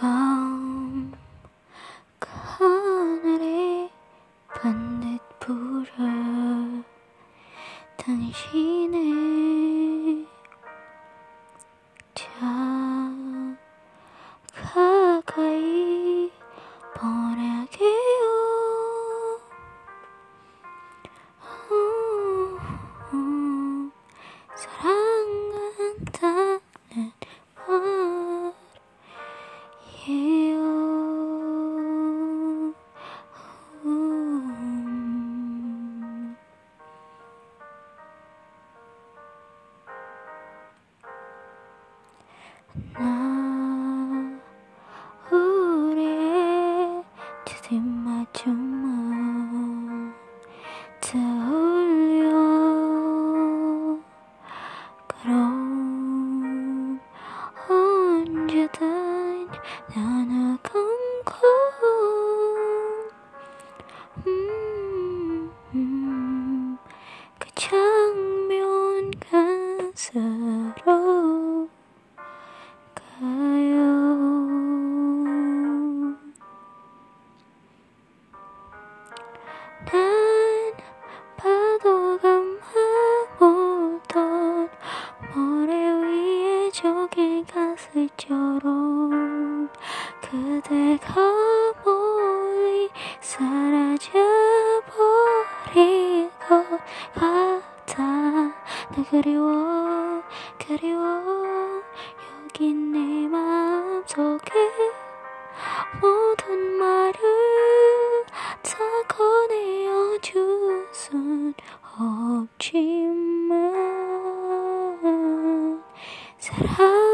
밤 하늘에 반듯 불어 당신의 자 가까이 보 나 우리의 뒷맞춤만 떠올려. 그럼 언제든 눈을 감고 음, 음, 그장 가슬처럼 그대가 멀리 사라져버릴 것 같아. 나 그리워 그리워. 여기 내 마음속에 모든 말을 다 꺼내어 줄 순 없지만 사랑